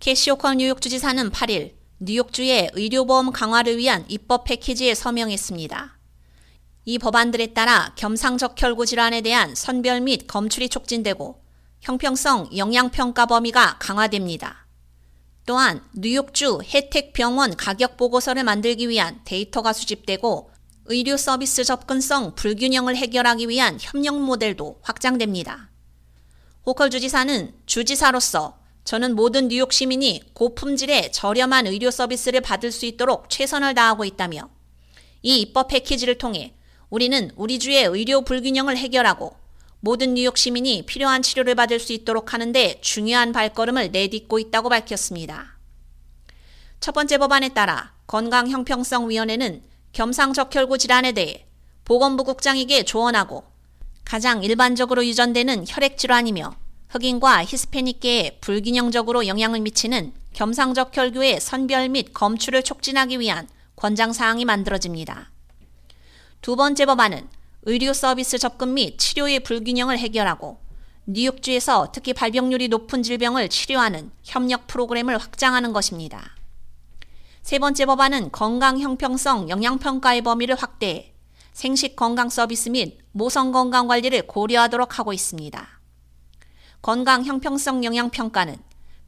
캐시 호컬 뉴욕 주지사는 8일 뉴욕주의 의료보험 강화를 위한 입법 패키지에 서명했습니다. 이 법안들에 따라 겸상적혈구 질환에 대한 선별 및 검출이 촉진되고 형평성 영향평가 범위가 강화됩니다. 또한 뉴욕주 혜택 병원 가격 보고서를 만들기 위한 데이터가 수집되고 의료 서비스 접근성 불균형을 해결하기 위한 협력 모델도 확장됩니다. 호컬 주지사는 주지사로서 저는 모든 뉴욕 시민이 고품질의 저렴한 의료 서비스를 받을 수 있도록 최선을 다하고 있다며 이 입법 패키지를 통해 우리는 우리 주의 의료 불균형을 해결하고 모든 뉴욕 시민이 필요한 치료를 받을 수 있도록 하는데 중요한 발걸음을 내딛고 있다고 밝혔습니다. 첫 번째 법안에 따라 건강형평성위원회는 겸상적혈구 질환에 대해 보건부 국장에게 조언하고 가장 일반적으로 유전되는 혈액질환이며 흑인과 히스패닉계에 불균형적으로 영향을 미치는 겸상적 혈구의 선별 및 검출을 촉진하기 위한 권장사항이 만들어집니다. 두 번째 법안은 의료 서비스 접근 및 치료의 불균형을 해결하고 뉴욕주에서 특히 발병률이 높은 질병을 치료하는 협력 프로그램을 확장하는 것입니다. 세 번째 법안은 건강 형평성 영양평가의 범위를 확대해 생식 건강 서비스 및 모성 건강 관리를 고려하도록 하고 있습니다. 건강 형평성 영양평가는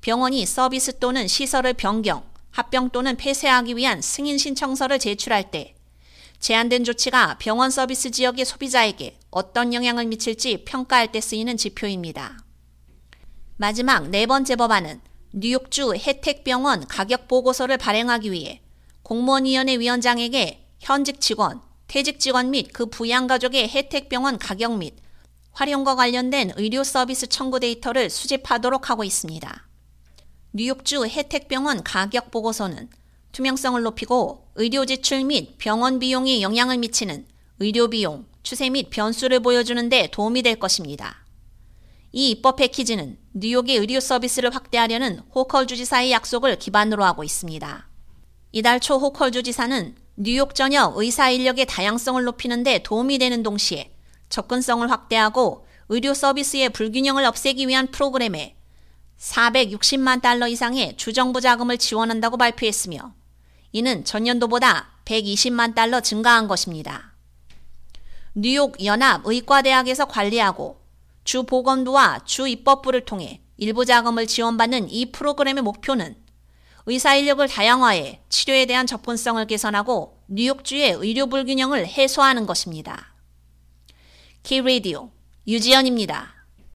병원이 서비스 또는 시설을 변경, 합병 또는 폐쇄하기 위한 승인 신청서를 제출할 때 제한된 조치가 병원 서비스 지역의 소비자에게 어떤 영향을 미칠지 평가할 때 쓰이는 지표입니다. 마지막 네 번째 법안은 뉴욕주 혜택병원 가격 보고서를 발행하기 위해 공무원위원회 위원장에게 현직 직원, 퇴직 직원 및 그 부양 가족의 혜택병원 가격 및 활용과 관련된 의료 서비스 청구 데이터를 수집하도록 하고 있습니다. 뉴욕주 혜택병원 가격 보고서는 투명성을 높이고 의료 지출 및 병원 비용에 영향을 미치는 의료 비용, 추세 및 변수를 보여주는 데 도움이 될 것입니다. 이 입법 패키지는 뉴욕의 의료 서비스를 확대하려는 호컬 주지사의 약속을 기반으로 하고 있습니다. 이달 초 호컬 주지사는 뉴욕 전역 의사 인력의 다양성을 높이는 데 도움이 되는 동시에 접근성을 확대하고 의료 서비스의 불균형을 없애기 위한 프로그램에 460만 달러 이상의 주정부 자금을 지원한다고 발표했으며 이는 전년도보다 120만 달러 증가한 것입니다. 뉴욕 연합 의과대학에서 관리하고 주 보건부와 주 입법부를 통해 일부 자금을 지원받는 이 프로그램의 목표는 의사 인력을 다양화해 치료에 대한 접근성을 개선하고 뉴욕주의 의료 불균형을 해소하는 것입니다. K 라디오 유지연입니다.